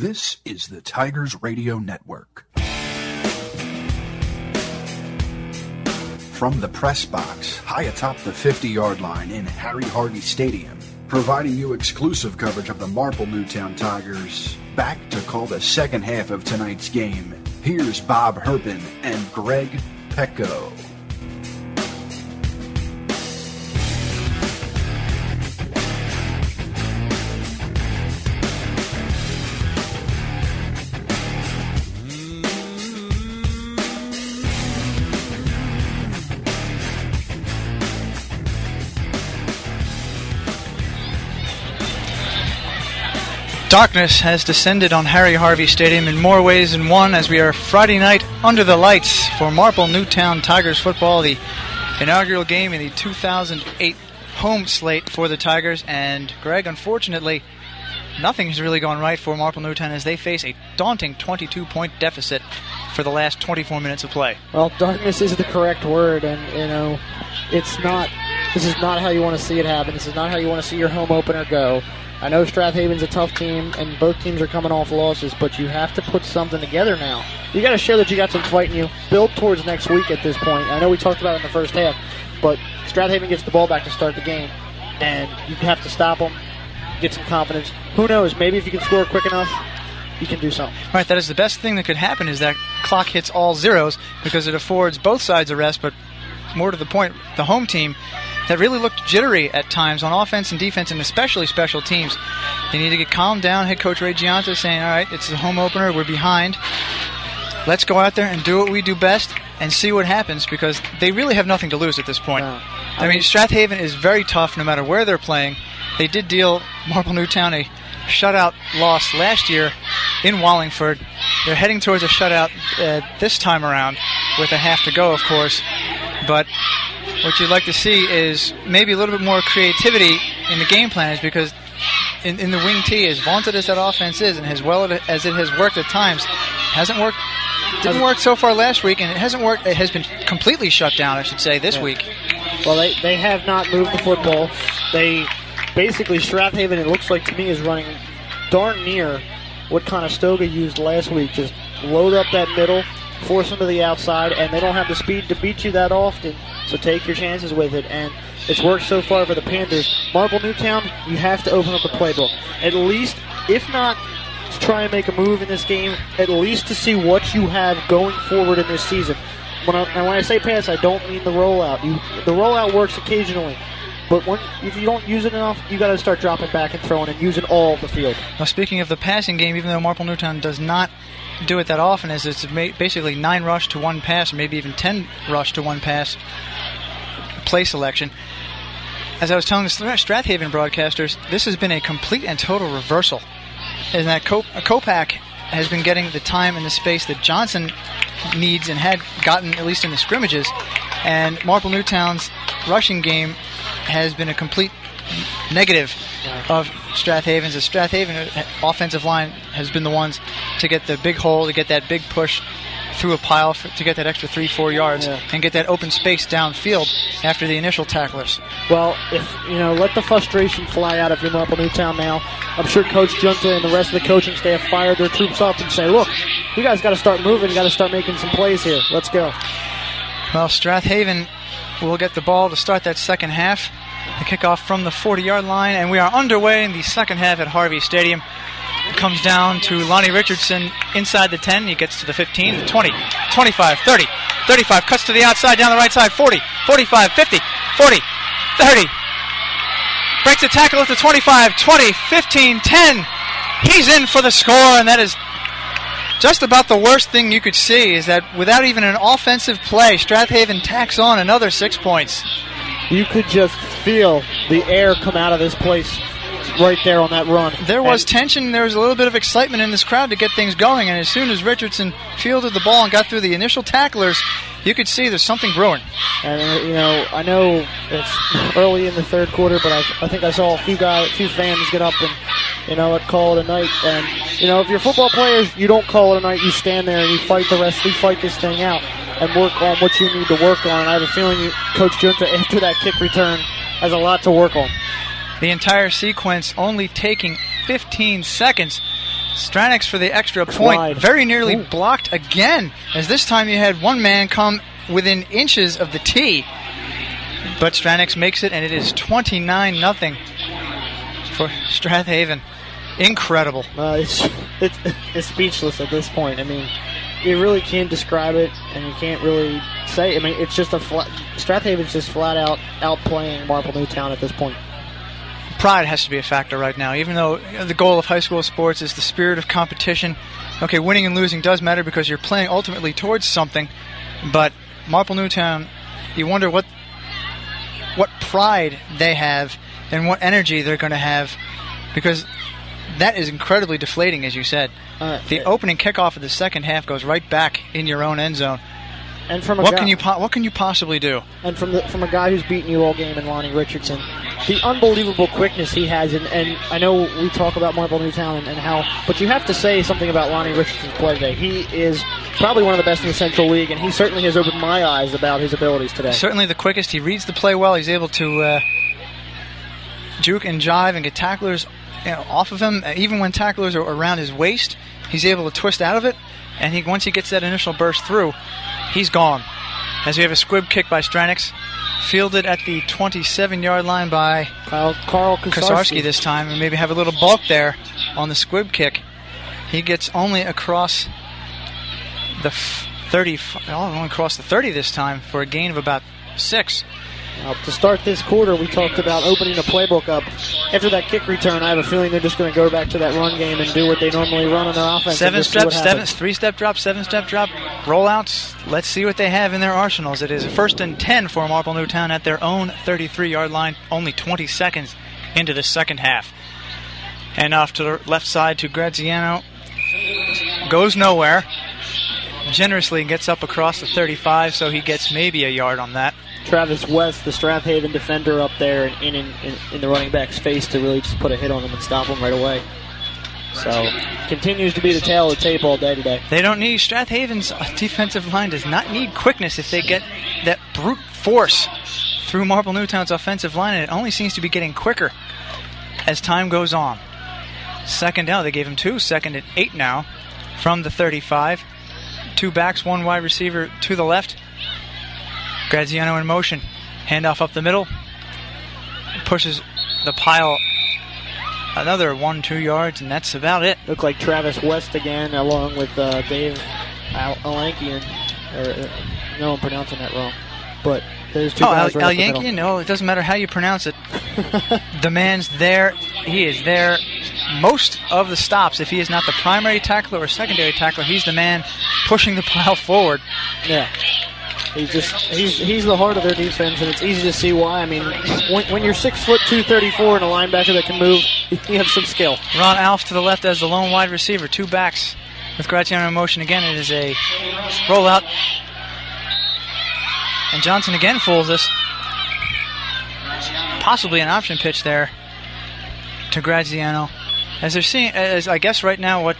This is the Tigers Radio Network. From the press box, high atop the 50 yard line in Harry Harvey Stadium, providing you exclusive coverage of the Marple Newtown Tigers. Back to call the second half of tonight's game. Here's Bob Herpin and Greg Pecco. Darkness has descended on Harry Harvey Stadium in more ways than one as we are Friday night under the lights for Marple Newtown Tigers football, the inaugural game in the 2008 home slate for the Tigers. And Greg, unfortunately, nothing has really gone right for Marple Newtown as they face a daunting 22 point deficit for the last 24 minutes of play. Well, darkness is the correct word, and you know, it's not. This is not how you want to see it happen. This is not how you want to see your home opener go. I know Strath Haven's a tough team, and both teams are coming off losses, but you have to put something together now. You got to show that you got some fight in you. Build towards next week at this point. I know we talked about it in the first half, but Strath Haven gets the ball back to start the game, and you have to stop them, get some confidence. Who knows? Maybe if you can score quick enough, you can do something. Right, that is the best thing that could happen is that clock hits all zeros because it affords both sides a rest, but more to the point, the home team that really looked jittery at times on offense and defense, and especially special teams. They need to get calmed down. Head coach Ray Gianta saying, "All right, it's the home opener. We're behind. Let's go out there and do what we do best and see what happens because they really have nothing to lose at this point. No. I mean, Strath Haven is very tough no matter where they're playing. They did deal Marple Newtown a shutout loss last year in Wallingford. They're heading towards a shutout uh, this time around with a half to go, of course. But what you'd like to see is maybe a little bit more creativity in the game plan, is because in, in the wing T, as vaunted as that offense is, and as well as it has worked at times, hasn't worked. Didn't work so far last week, and it hasn't worked. It has been completely shut down, I should say, this Yeah. week. Well, they, they have not moved the football. They basically Strath Haven. It looks like to me is running darn near what Conestoga used last week. Just load up that middle, force them to the outside, and they don't have the speed to beat you that often. So take your chances with it. And it's worked so far for the Panthers. Marple Newtown, you have to open up the playbook. At least, if not to try and make a move in this game, at least to see what you have going forward in this season. When I, and when I say pass, I don't mean the rollout. You, the rollout works occasionally, but when, if you don't use it enough, you got to start dropping back and throwing and using all the field. Now, speaking of the passing game, even though Marple Newtown does not do it that often, as it's basically nine rush to one pass, maybe even ten rush to one pass play selection. As I was telling the Stra- Strath Haven broadcasters, this has been a complete and total reversal. And that uh, Kopak has been getting the time and the space that Johnson needs and had gotten, at least in the scrimmages. And Marple Newtown's rushing game has been a complete negative of Strath Haven's. The Strath Haven offensive line has been the ones to get the big hole, to get that big push through a pile f- to get that extra three, four yards Yeah. and get that open space downfield after the initial tacklers. Well, if you know, let the frustration fly out if you're Marple Newtown now. I'm sure Coach Junta and the rest of the coaching staff fired their troops up and say, "Look, you guys got to start moving. You got to start making some plays here. Let's go." Well, Strath Haven will get the ball to start that second half. The kickoff from the 40 yard line, and we are underway in the second half at Harvey Stadium. It comes down to Lonnie Richardson inside the 10. He gets to the 15, the 20, 25, 30, 35, cuts to the outside, down the right side, 40, 45, 50, 40, 30. Breaks the tackle at the 25, 20, 15, 10. He's in for the score, and that is just about the worst thing you could see is that without even an offensive play, Strath Haven tacks on another six points. You could just feel the air come out of this place. right there on that run. There was And- tension. There was a little bit of excitement in this crowd to get things going. And as soon as Richardson fielded the ball and got through the initial tacklers, you could see there's something brewing. And uh, you know, I know it's early in the third quarter, but I, I think I saw a few guys, a few fans get up and you know, it a night. And you know, if you're football players, you don't call it a night. You stand there and you fight the rest. You fight this thing out and work on what you need to work on. I have a feeling you, Coach Junta, after that kick return, has a lot to work on. The entire sequence only taking 15 seconds. Stranix for the extra point, Wide. very nearly Ooh. blocked again, as this time you had one man come within inches of the tee. But Stranix makes it, and it is 29 nothing for Strath Haven. Incredible. Uh, it's, it's it's speechless at this point. I mean, you really can't describe it, and you can't really say. I mean, it's just a flat. Strath Haven's just flat out outplaying Marple Newtown at this point. pride has to be a factor right now. Even though the goal of high school sports is the spirit of competition. Okay, winning and losing does matter because you're playing ultimately towards something. But Marple Newtown, you wonder what what pride they have and what energy they're going to have because that is incredibly deflating, as you said. Uh, The opening kickoff of the second half goes right back in your own end zone. and from a What guy, can you po- what can you possibly do? and from the, from a guy who's beaten you all game in Lonnie Richardson, the unbelievable quickness he has, and, and I know we talk about Marple Newtown and, and how, but you have to say something about Lonnie Richardson's play today. He is probably one of the best in the Central League, and he certainly has opened my eyes about his abilities today. Certainly the quickest. He reads the play well. He's able to uh, juke and jive and get tacklers you know, off of him. Uh, Even when tacklers are around his waist, he's able to twist out of it. And he once he gets that initial burst through, he's gone. As we have a squib kick by Stranix, fielded at the 27-yard line by Kyle, Carl Kosarski. this time, and maybe have a little bulk there on the squib kick. He gets only across the f- 30, f- oh, only across the 30 this time for a gain of about six. Now, to start this quarter, we talked about opening the playbook up. After that kick return, I have a feeling they're just going to go back to that run game and do what they normally run on their offense. Seven step, seven, three step drop, seven step drop, rollouts. Let's see what they have in their arsenals. It is first and 10 for Marple Newtown at their own 33 yard line, only 20 seconds into the second half. And off to the left side to Graziano. Goes nowhere. Generously gets up across the 35, so he gets maybe a yard on that. Travis West, the Strath Haven defender, up there and in, in, in, the running back's face to really just put a hit on him and stop him right away. So continues to be the tale of the tape all day today. They don't need Strath Haven's defensive line does not need quickness if they get that brute force through Marple Newtown's offensive line, and it only seems to be getting quicker as time goes on. Second down, they gave him two. Second and eight now from the 35. Two backs, one wide receiver to the left. Graziano in motion. Handoff up the middle. Pushes the pile another one, two yards, and that's about it. Look like Travis West again, along with uh, Dave Al- Alankian. Or, uh, no, I'm pronouncing that wrong. But there's two Oh, Al, guys right Al up the No, it doesn't matter how you pronounce it. the man's there. He is there most of the stops. If he is not the primary tackler or secondary tackler, he's the man pushing the pile forward. Yeah. He's just he's he's the heart of their defense, and it's easy to see why. I mean, when, when you're six foot two thirty four and a linebacker that can move, you have some skill. Ron Alf to the left as the lone wide receiver. Two backs with Graziano in motion again. It is a rollout. And Johnson again fools us. Possibly an option pitch there to Graziano. As they're seeing, as I guess right now, what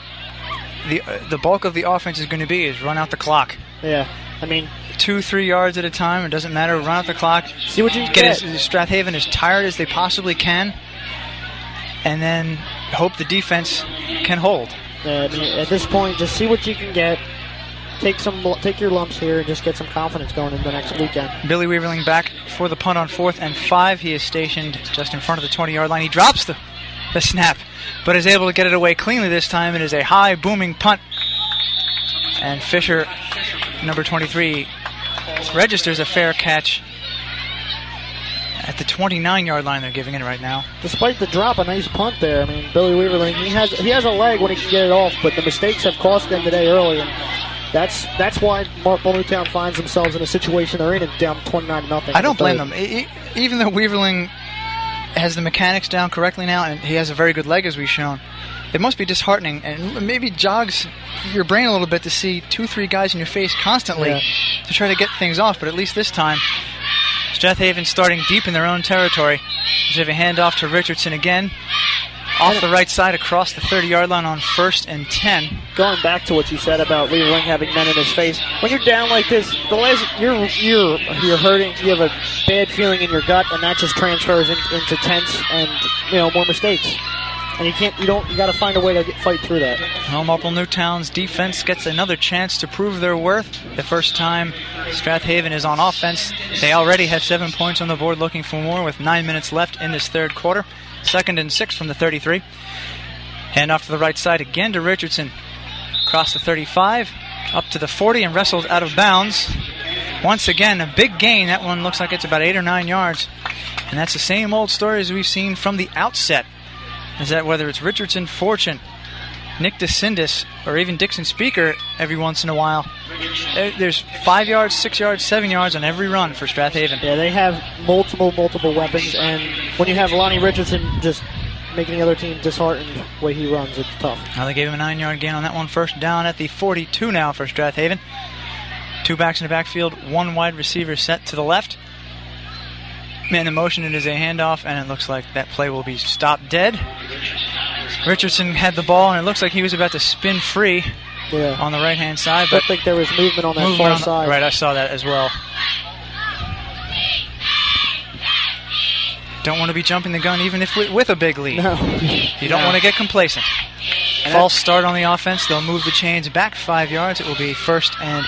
the uh, the bulk of the offense is going to be is run out the clock. Yeah, I mean, Two, three yards at a time. It doesn't matter. Run out the clock. see what you Get get. as, Strath Haven as tired as they possibly can, and then hope the defense can hold. Uh, at this point, just see what you can get. Take some, take your lumps here, and just get some confidence going into the next weekend. Billy Weaverling back for the punt on fourth and five. He is stationed just in front of the 20 yard line. He drops the, the snap, but is able to get it away cleanly this time. It is a high, booming punt. And Fisher, number 23, registers a fair catch at the 29 yard line. They're giving it right now. Despite the drop, a nice punt there. I mean, Billy Weaverling, he has he has a leg when he can get it off, but the mistakes have cost them today early, and that's that's why Mark Newtown finds themselves in a situation they're in, and down twenty nine nothing. I don't blame them. E- even though Weaverling has the mechanics down correctly now, and he has a very good leg, as we've shown. It must be disheartening, and maybe jogs your brain a little bit to see two, three guys in your face constantly Yeah. to try to get things off. But at least this time, Strath Haven starting deep in their own territory. They have a handoff to Richardson again, off the right side across the 30-yard line on first and 10. going back to what you said about Lee Ring having men in his face, when you're down like this, the last you're you're you're hurting. You have a bad feeling in your gut, and that just transfers in, into tense and you know more mistakes. And you can't, you don't, you got to find a way to get, fight through that. Well, Marple Newtown's defense gets another chance to prove their worth. The first time Strath Haven is on offense, they already have seven points on the board, looking for more with nine minutes left in this third quarter. Second and six from the 33. Hand off to the right side again to Richardson. Across the 35, up to the 40, and wrestled out of bounds. Once again, a big gain. That one looks like it's about eight or nine yards. And that's the same old story as we've seen from the outset. Is that whether it's Richardson, Fortune, Nick DeCindis, or even Dixon Speaker every once in a while. Uh, there's five yards, six yards, seven yards on every run for Strath Haven. Yeah, they have multiple, multiple weapons, and when you have Lonnie Richardson just making the other team disheartened the way he runs, it's tough. Now they gave him a nine yard gain on that one. First down at the 42 now for Strath Haven. Two backs in the backfield, one wide receiver set to the left. Man in motion, it is a handoff, and it looks like that play will be stopped dead. Richardson had the ball, and it looks like he was about to spin free Yeah. on the right hand side, but don't think there was movement on that movement far on- side. Right, I saw that as well. Don't want to be jumping the gun even if with, with a big lead. No. You don't want to get complacent. False start on the offense. They'll move the chains back five yards. It will be first and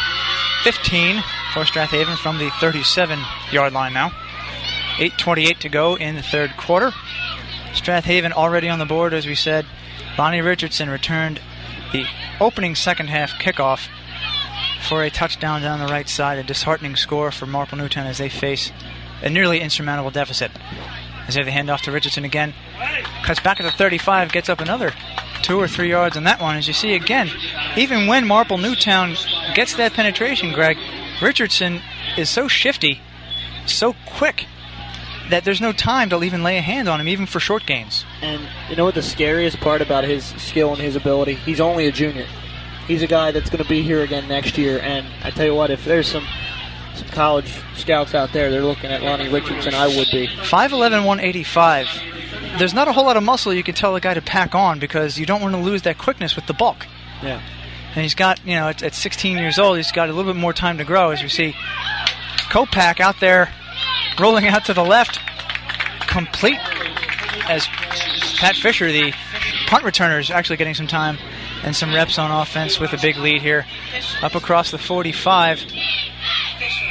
15 for Strath Haven from the 37 yard line now. 8.28 to go in the third quarter. Strath Haven already on the board, as we said. Lonnie Richardson returned the opening second half kickoff for a touchdown down the right side. A disheartening score for Marple Newtown as they face a nearly insurmountable deficit. As they have the handoff to Richardson again. Cuts back at the 35, gets up another two or three yards on that one. As you see again, even when Marple Newtown gets that penetration, Greg, Richardson is so shifty, so quick, that there's no time to even lay a hand on him, even for short games. And you know what the scariest part about his skill and his ability? He's only a junior. He's a guy that's going to be here again next year. And I tell you what, if there's some some college scouts out there, they're looking at Lonnie Richardson. I would be. 5'11", 185. There's not a whole lot of muscle you can tell a guy to pack on because you don't want to lose that quickness with the bulk. Yeah. And he's got, you know, at, at 16 years old, he's got a little bit more time to grow. As we see, Kopak out there rolling out to the left, complete as Pat Fisher, the punt returner, is actually getting some time and some reps on offense with a big lead here, up across the 45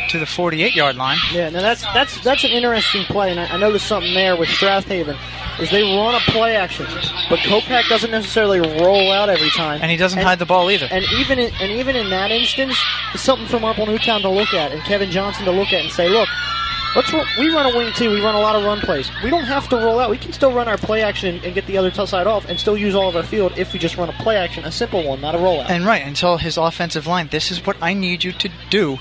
to the 48 yard line. Yeah, now that's that's that's an interesting play, and I, I noticed something there with Strath Haven is they run a play action, but Kopak doesn't necessarily roll out every time, And he doesn't hide the ball either. And even in, and even in that instance, it's something for Marple Newtown to look at and Kevin Johnson to look at and say, look. Let's we run a wing T. We run a lot of run plays. We don't have to roll out. We can still run our play action and, and get the other t- side off, and still use all of our field if we just run a play action, a simple one, not a rollout. And right, until his offensive line, this is what I need you to do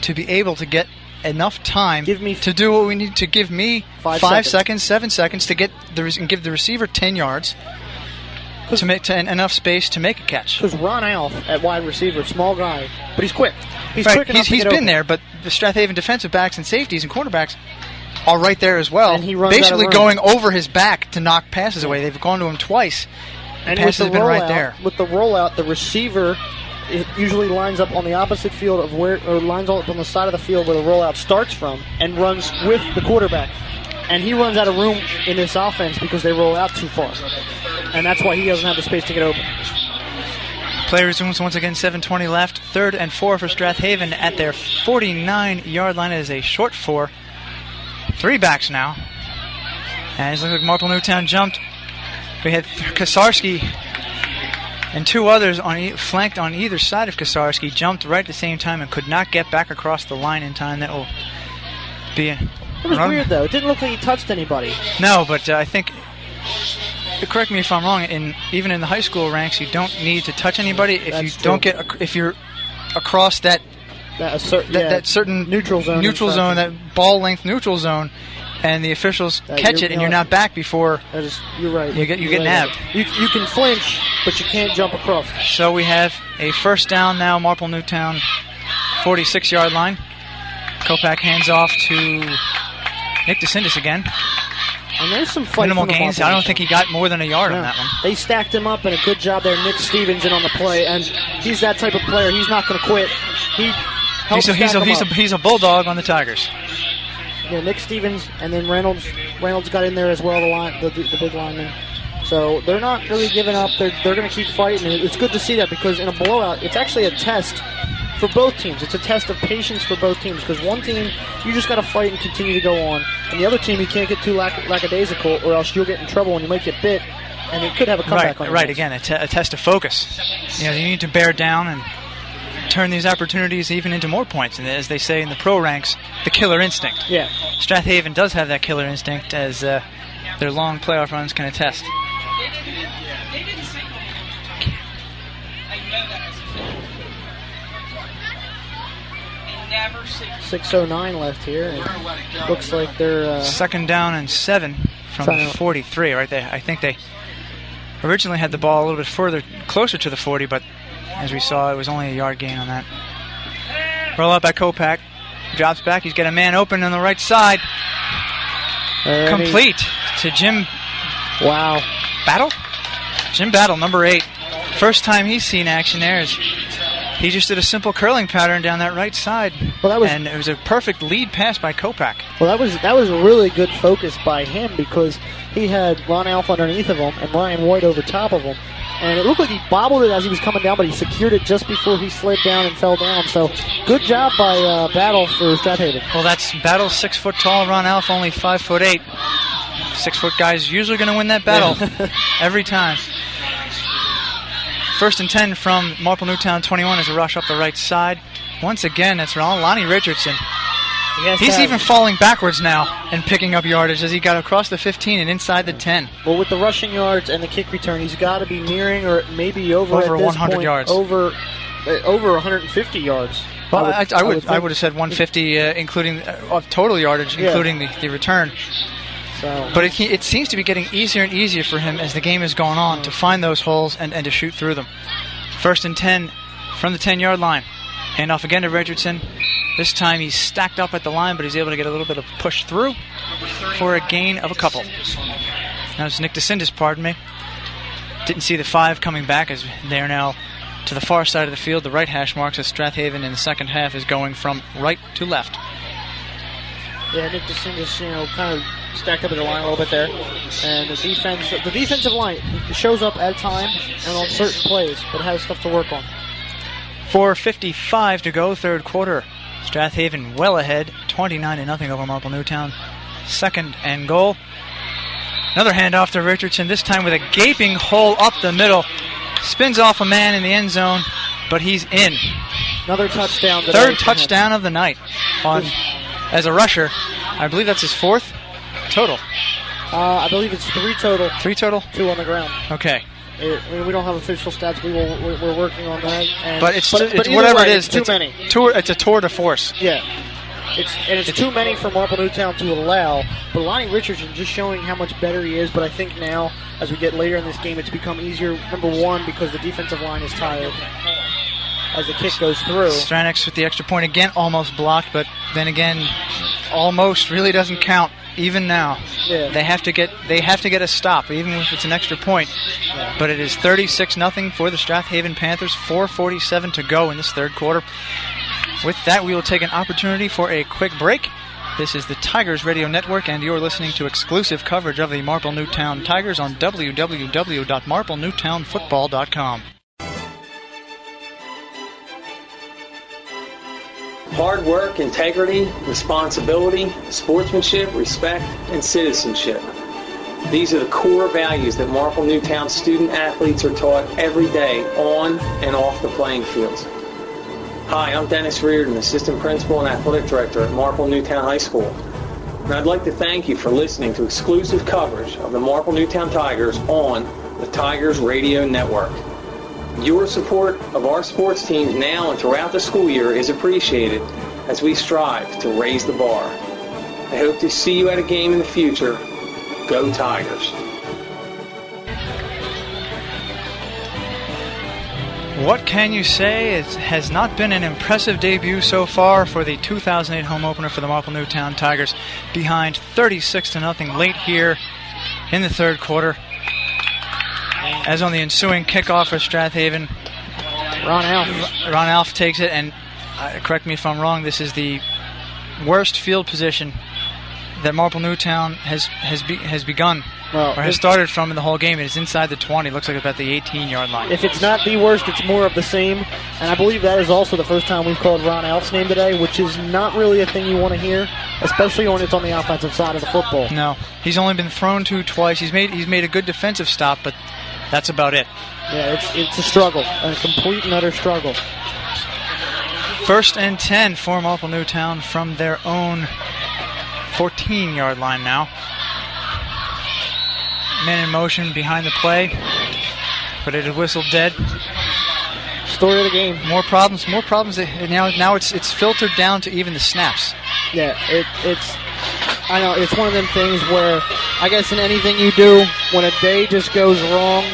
to be able to get enough time Give me- to do what we need to give me Five five, seconds. seconds. seven seconds to get the re- and give the receiver ten yards to make to, enough space to make a catch. Because Ron Alf at wide receiver, small guy, but he's quick. He's Right, quick enough he's, he's been open. there, but the Strath Haven defensive backs and safeties and cornerbacks are right there as well. And he runs basically going over his back to knock passes away. They've gone to him twice. The And passes with have the been rollout, right there. with the rollout, the receiver i- usually lines up on the opposite field of where, or lines up on the side of the field where the rollout starts from, and runs with the quarterback. And he runs out of room in this offense because they roll out too far, and that's why he doesn't have the space to get open. Play resumes once again, 7.20 left. Third and four for Strath Haven at their 49 yard line. It is a short four. Three backs now. And it looks like Marple Newtown jumped. We had Kasarski and two others on e- flanked on either side of Kasarski jumped right at the same time and could not get back across the line in time. That will be a It was run- weird though. It didn't look like he touched anybody. No, but uh, I think. Correct me if I'm wrong. In even in the high school ranks, you don't need to touch anybody if you That's don't true. get if you're across that That, cer- that, yeah, that certain neutral zone. neutral zone, that ball length neutral zone. and the officials Uh, catch it, and you're not back before. That is, you're right. You get- you You're get right. nabbed. You, you can flinch, but you can't jump across. So we have a first down now, Marple Newtown, 46 yard line. Kopak hands off to Nick DeCindis again. And there's some Minimal the gains. I don't think he got more than a yard on that one. They stacked him up, and a good job there. Nick Stevens in on the play, and he's that type of player. He's not going to quit. He helps He's a, he's, a, he's, a, up. he's a bulldog on the Tigers. Yeah, Nick Stevens, and then Reynolds. Reynolds got in there as well. The line, the, the big lineman. So they're not really giving up. They're they're going to keep fighting. And It's good to see that because in a blowout, it's actually a test for both teams. It's a test of patience for both teams because one team you just got to fight and continue to go on, and the other team you can't get too lack- lackadaisical or else you'll get in trouble and you might get bit, and it could have a comeback Right, on your right. Again, a, test of focus. You know, you need to bear down and turn these opportunities even into more points. And as they say in the pro ranks, the killer instinct. Yeah. Strath Haven does have that killer instinct, as uh, their long playoff runs can attest. Six oh nine left here, and looks like they're uh, Second down and seven from the 43. Right there, I think they originally had the ball a little bit further, closer to the 40, but as we saw, it was only a yard gain on that. Roll out by Kopak, drops back. He's got a man open on the right side, already- complete to Jim Wow. Battle. Jim Battle, number eight. First time he's seen action there is he just did a simple curling pattern down that right side, Well, that was- and it was a perfect lead pass by Kopak. Well, that was that was a really good focus by him because he had Ron Alf underneath of him and Ryan White over top of him, and it looked like he bobbled it as he was coming down, but he secured it just before he slid down and fell down. So, good job by uh, Battle for Strath Haven. Well, that's Battle six foot tall. Ron Alf only five foot eight. Six foot guys usually going to win that battle every time. First and ten from Marple Newtown 21 as a rush up the right side. Once again, that's Ron Lonnie Richardson. He He's have- even falling backwards now and picking up yardage as he got across the 15 and inside the 10. well with the rushing yards and the kick return. He's got to be nearing or maybe over Over at this 100 point, yards. over uh, over 150 yards. Well, I, I would, I think. would have said 150, uh, including uh, of total yardage, Yeah. including the, the return. So, But it, it seems to be getting easier and easier for him as the game has gone on to find those holes and, and to shoot through them. First and 10 from the 10 yard line. Handoff again to Richardson. This time he's stacked up at the line, but he's able to get a little bit of push through for a gain of a couple. That was Nick DeCindis, pardon me. Didn't see the five coming back as they're now to the far side of the field. The right hash marks as Strath Haven in the second half is going from right to left. Yeah, Nick DeCindis, you know, kind of stacked up the line a little bit there, and the defense, the defensive line shows up at times and on certain plays, but has stuff to work on. 4.55 to go, third quarter. Strath Haven well ahead, 29 to nothing over Marple Newtown. Second and goal. Another handoff to Richardson, this time with a gaping hole up the middle. Spins off a man in the end zone, but he's in. Another touchdown. Third touchdown of the night on as a rusher. I believe that's his fourth total. Uh, I believe it's three total, Three total? two on the ground. Okay. It, I mean, we don't have official stats. We will, we're, we're working on that. And, But it's, but, it's but whatever way, it is. it's too it's many. Tour, it's a tour de force. Yeah. It's, and it's, too many for Marple Newtown to allow. But Lonnie Richardson just showing how much better he is. But I think now, as we get later in this game, it's become easier. Number one, because the defensive line is tired as the kick goes through. Stranix with the extra point again, almost blocked, but then again, almost really doesn't count. Even now, Yeah. they have to get they have to get a stop, even if it's an extra point. But it is 36 nothing for the Strath Haven Panthers. 4:47 to go in this third quarter. With that, we will take an opportunity for a quick break. This is the Tigers Radio Network, and you're listening to exclusive coverage of the Marple Newtown Tigers on www.marplenewtownfootball.com. Hard work, integrity, responsibility, sportsmanship, respect, and citizenship. These are the core values that Marple Newtown student athletes are taught every day on and off the playing fields. Hi, I'm Dennis Reardon, Assistant Principal and Athletic Director at Marple Newtown High School. And I'd like to thank you for listening to exclusive coverage of the Marple Newtown Tigers on the Tigers Radio Network. Your support of our sports teams now and throughout the school year is appreciated as we strive to raise the bar. I hope to see you at a game in the future. Go Tigers. What can you say? It has not been an impressive debut so far for the 2008 home opener for the Marple Newtown Tigers, behind 36 to nothing late here in the third quarter. As on the ensuing kickoff for Strath Haven, Ron Alf. Ron Alf takes it, and uh, correct me if I'm wrong. This is the worst field position that Marple Newtown has has be, has begun Well, or has started from in the whole game. It is inside the 20. Looks like about the 18 yard line. If it's not the worst, it's more of the same. And I believe that is also the first time we've called Ron Alf's name today, which is not really a thing you want to hear, especially when it's on the offensive side of the football. No, he's only been thrown to twice. He's made he's made a good defensive stop, but that's about it. Yeah, it's it's a struggle, a complete and utter struggle. First and 10 for Marple Newtown from their own 14 yard line now. Man in motion behind the play, but it is whistled dead. Story of the game. More problems, more problems. And Now, now it's it's filtered down to even the snaps. Yeah, it, it's. I know it's one of them things where I guess in anything you do, when a day just goes wrong,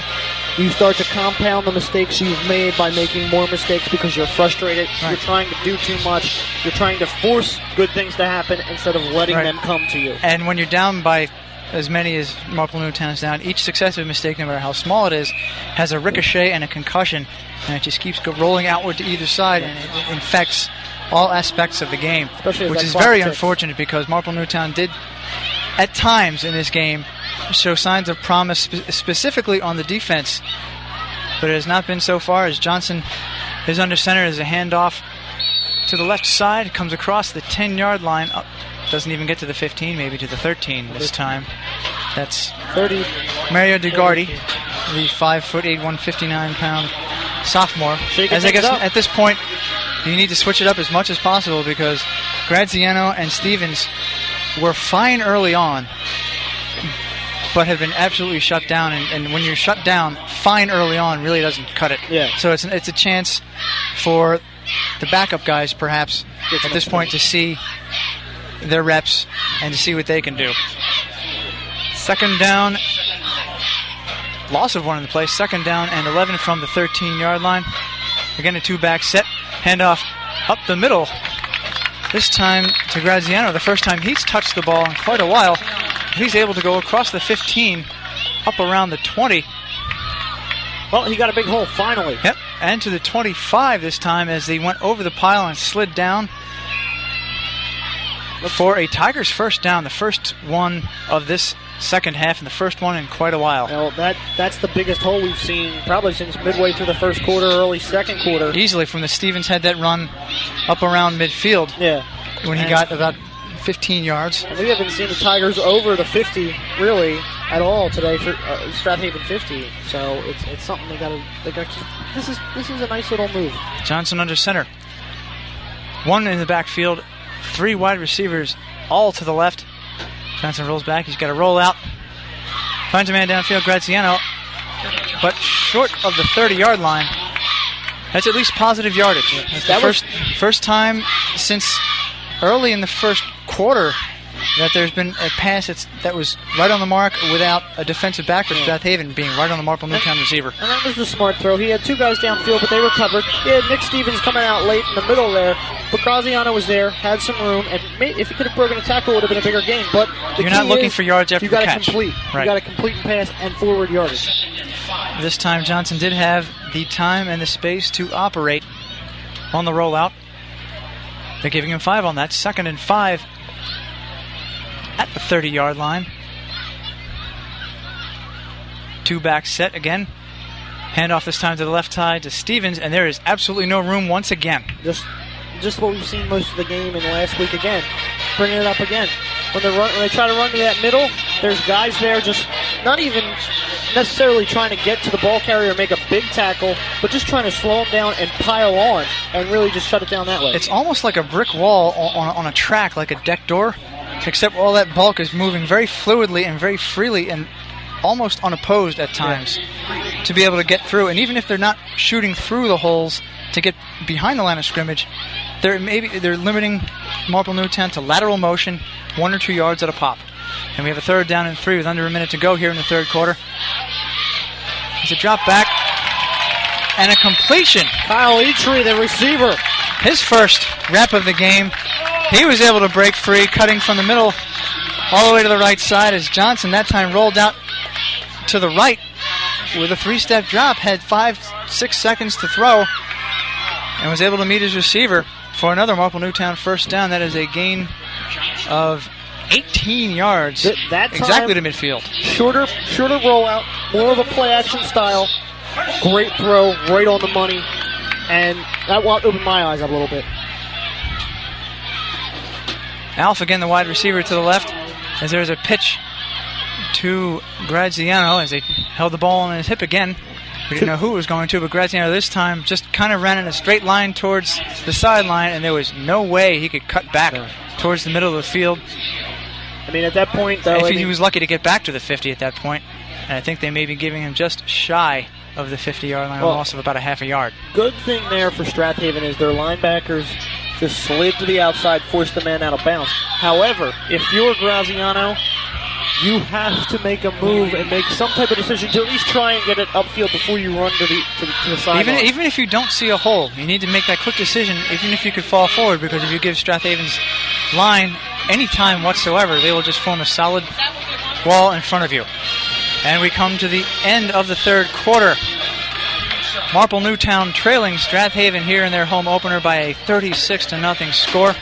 you start to compound the mistakes you've made by making more mistakes because you're frustrated. You're trying to do too much. You're trying to force good things to happen instead of letting Right. them come to you. And when you're down by as many as Marple Newtown is down, each successive mistake, no matter how small it is, has a ricochet and a concussion, and it just keeps rolling outward to either side, and it infects all aspects of the game, Especially which is very ticks. unfortunate because Marple Newtown did, at times in this game, show signs of promise, spe- specifically on the defense, but it has not been so far. As Johnson is under center, as a handoff to the left side, comes across the 10-yard line, up, doesn't even get to the 15, maybe to the 13 this time. That's 30. Mario DeGardi, the five foot eight, 159 pound sophomore. As I guess at this point, you need to switch it up as much as possible because Graziano and Stevens were fine early on, but have been absolutely shut down. And, and when you're shut down, fine early on really doesn't cut it. Yeah. So it's it's a chance for the backup guys, perhaps at this point, to see their reps and to see what they can do. Second down, loss of one in the play. Second down and 11 from the 13 yard line. Again, a two back set. Handoff up the middle. This time to Graziano. The first time he's touched the ball in quite a while. He's able to go across the 15, up around the 20. Well, he got a big hole finally. Yep, and to the 25 this time as they went over the pile and slid down for a Tigers first down, the first one of this second half and the first one in quite a while. Well, that that's the biggest hole we've seen probably since midway through the first quarter, early second quarter. Easily from the Stevens had that run up around midfield Yeah. when he And- got about 15 yards. We haven't seen the Tigers over the 50 really at all today for uh, Strath Haven 50. So it's it's something they gotta they gotta keep. This is this is a nice little move. Johnson under center. One in the backfield, three wide receivers, all to the left. Johnson rolls back. He's got to roll out. Finds a man downfield, Graziano, but short of the 30 yard line. That's at least positive yardage. That's the That was- first, first time since early in the first quarter that there's been a pass that's, that was right on the mark without a defensive back for Strath Haven being right on the Marple Newtown receiver. And that was the smart throw. He had two guys downfield, but they were covered. He had Nick Stevens coming out late in the middle there, but Graziano was there, had some room, and may, if he could have broken a tackle, it would have been a bigger game. But You're not looking for yards after you gotta catch. complete. Right. You got to complete and pass and forward yardage. This time Johnson did have the time and the space to operate on the rollout. They're giving him five on that. Second and five at the 30 yard line. Two back set again. Handoff this time to the left side to Stevens, and there is absolutely no room once again. Just just what we've seen most of the game in the last week again. Bringing it up again. When they run, when they try to run to that middle, there's guys there just not even necessarily trying to get to the ball carrier make a big tackle, but just trying to slow them down and pile on and really just shut it down that way. It's almost like a brick wall on, on, on a track, like a deck door, except all that bulk is moving very fluidly and very freely and almost unopposed at times to be able to get through. And even if they're not shooting through the holes to get behind the line of scrimmage, they're maybe they're limiting Marple Newtown to lateral motion, one or two yards at a pop. And we have a third down and three with under a minute to go here in the third quarter. It's a drop back and a completion. Kyle Eitri, the receiver. His first rep of the game. He was able to break free, cutting from the middle all the way to the right side as Johnson that time rolled out to the right with a three-step drop, had five, six seconds to throw, and was able to meet his receiver for another Marple Newtown first down. That is a gain of 18 yards, Th- that exactly to midfield. Shorter, shorter rollout, more of a play action style. Great throw, right on the money, and that opened my eyes up a little bit. Alf again, the wide receiver to the left, as there's a pitch to Graziano as he held the ball on his hip again. We didn't know who it was going to, but Graziano this time just kind of ran in a straight line towards the sideline, and there was no way he could cut back towards the middle of the field. I mean, at that point, though, if I he mean, was lucky to get back to the 50 at that point, and I think they may be giving him just shy of the 50-yard line, a loss of about a half a yard. good thing there for Strath Haven is their linebackers just slid to the outside, forced the man out of bounds. However, if you're Graziano, you have to make a move and make some type of decision to at least try and get it upfield before you run to the to to the sideline. Even even if you don't see a hole, you need to make that quick decision. Even if you could fall forward, because if you give Strath Haven's line any time whatsoever, they will just form a solid wall in front of you. And we come to the end of the third quarter. Marple Newtown trailing Strath Haven here in their home opener by a 36 to nothing score.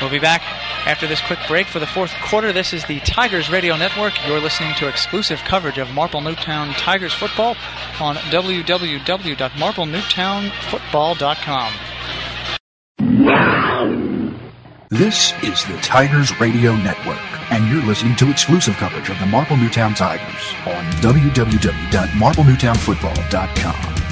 We'll be back after this quick break for the fourth quarter. This is the Tigers Radio Network. You're listening to exclusive coverage of Marple Newtown Tigers football on www.marplenewtownfootball.com. This is the Tigers Radio Network, and you're listening to exclusive coverage of the Marple Newtown Tigers on www.marplenewtownfootball.com.